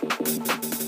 Thank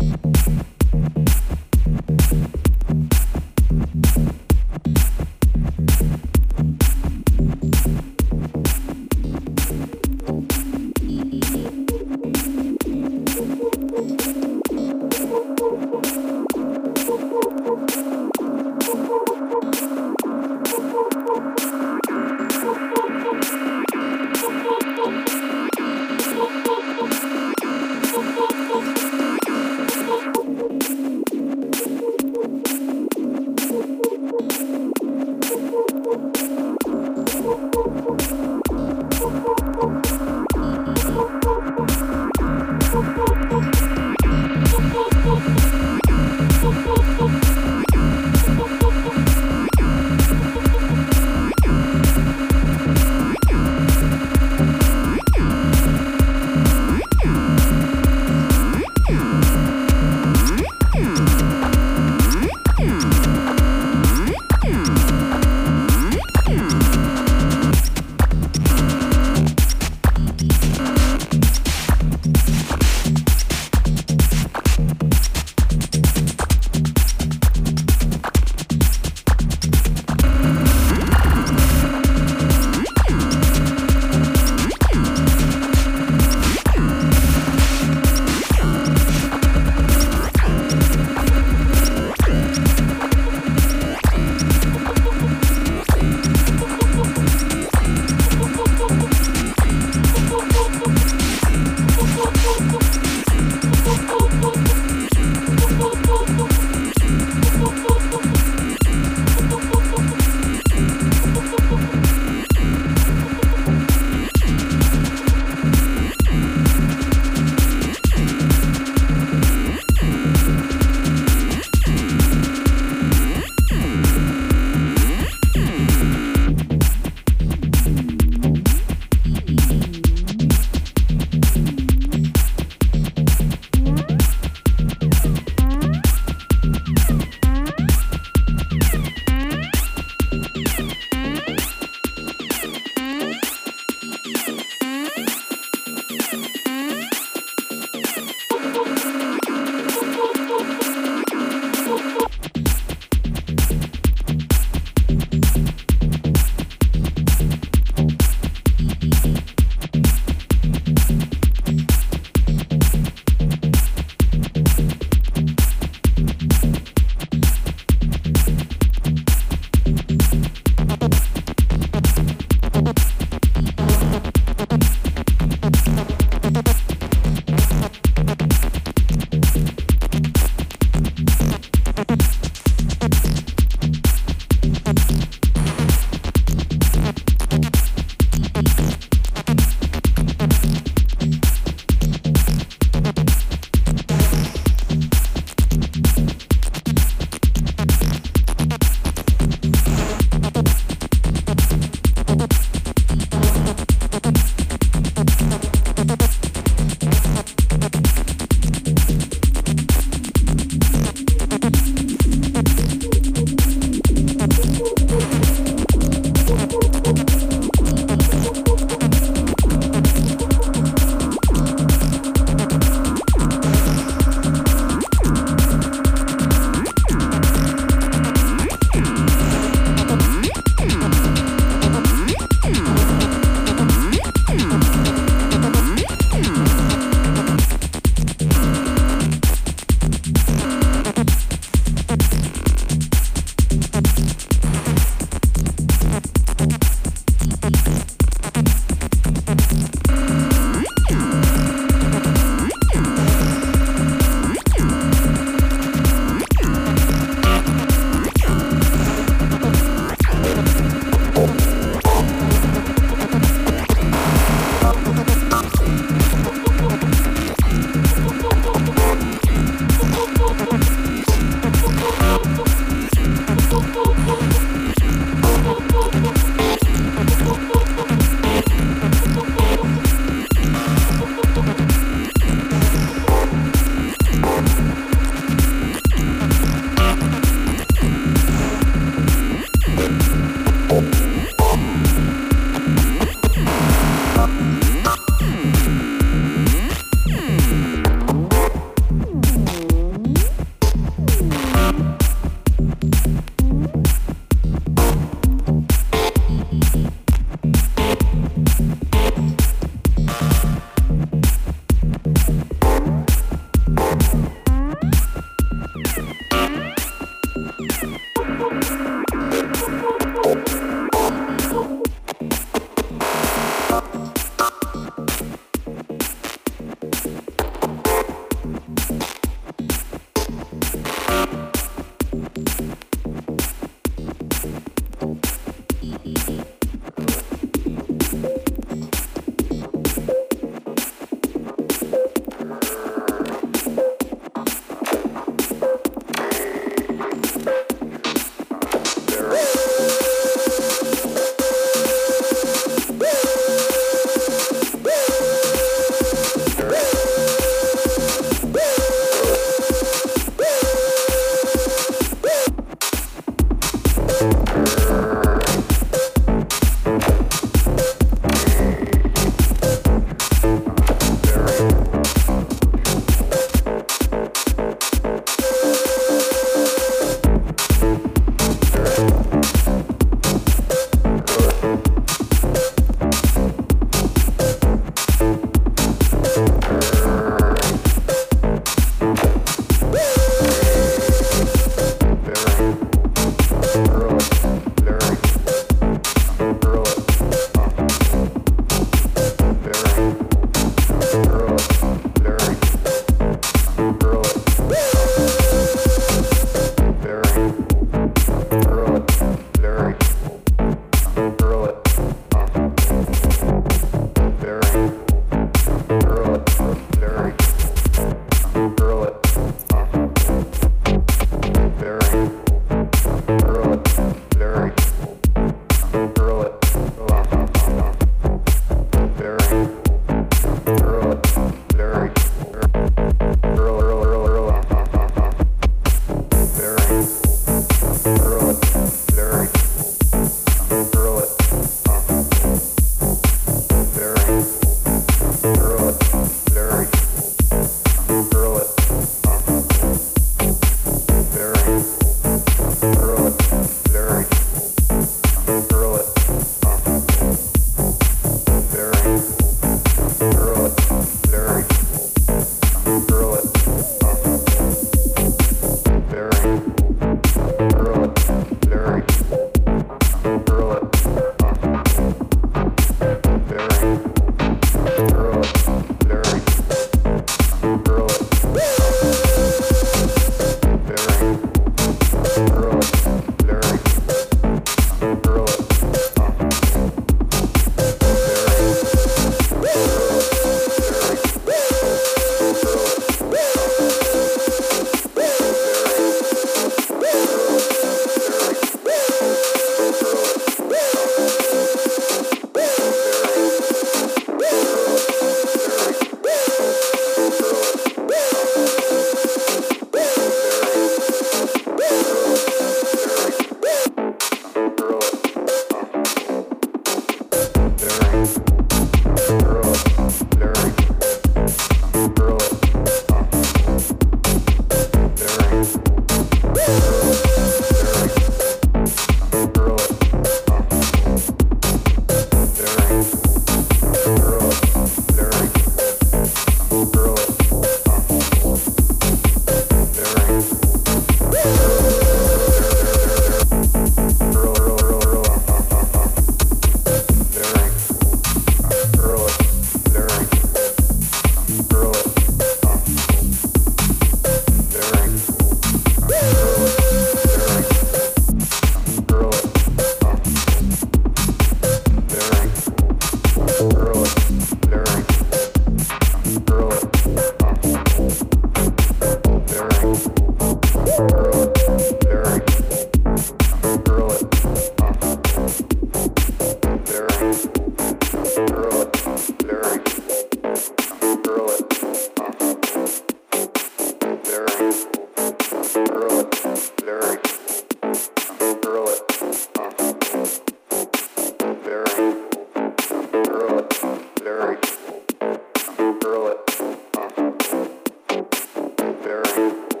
very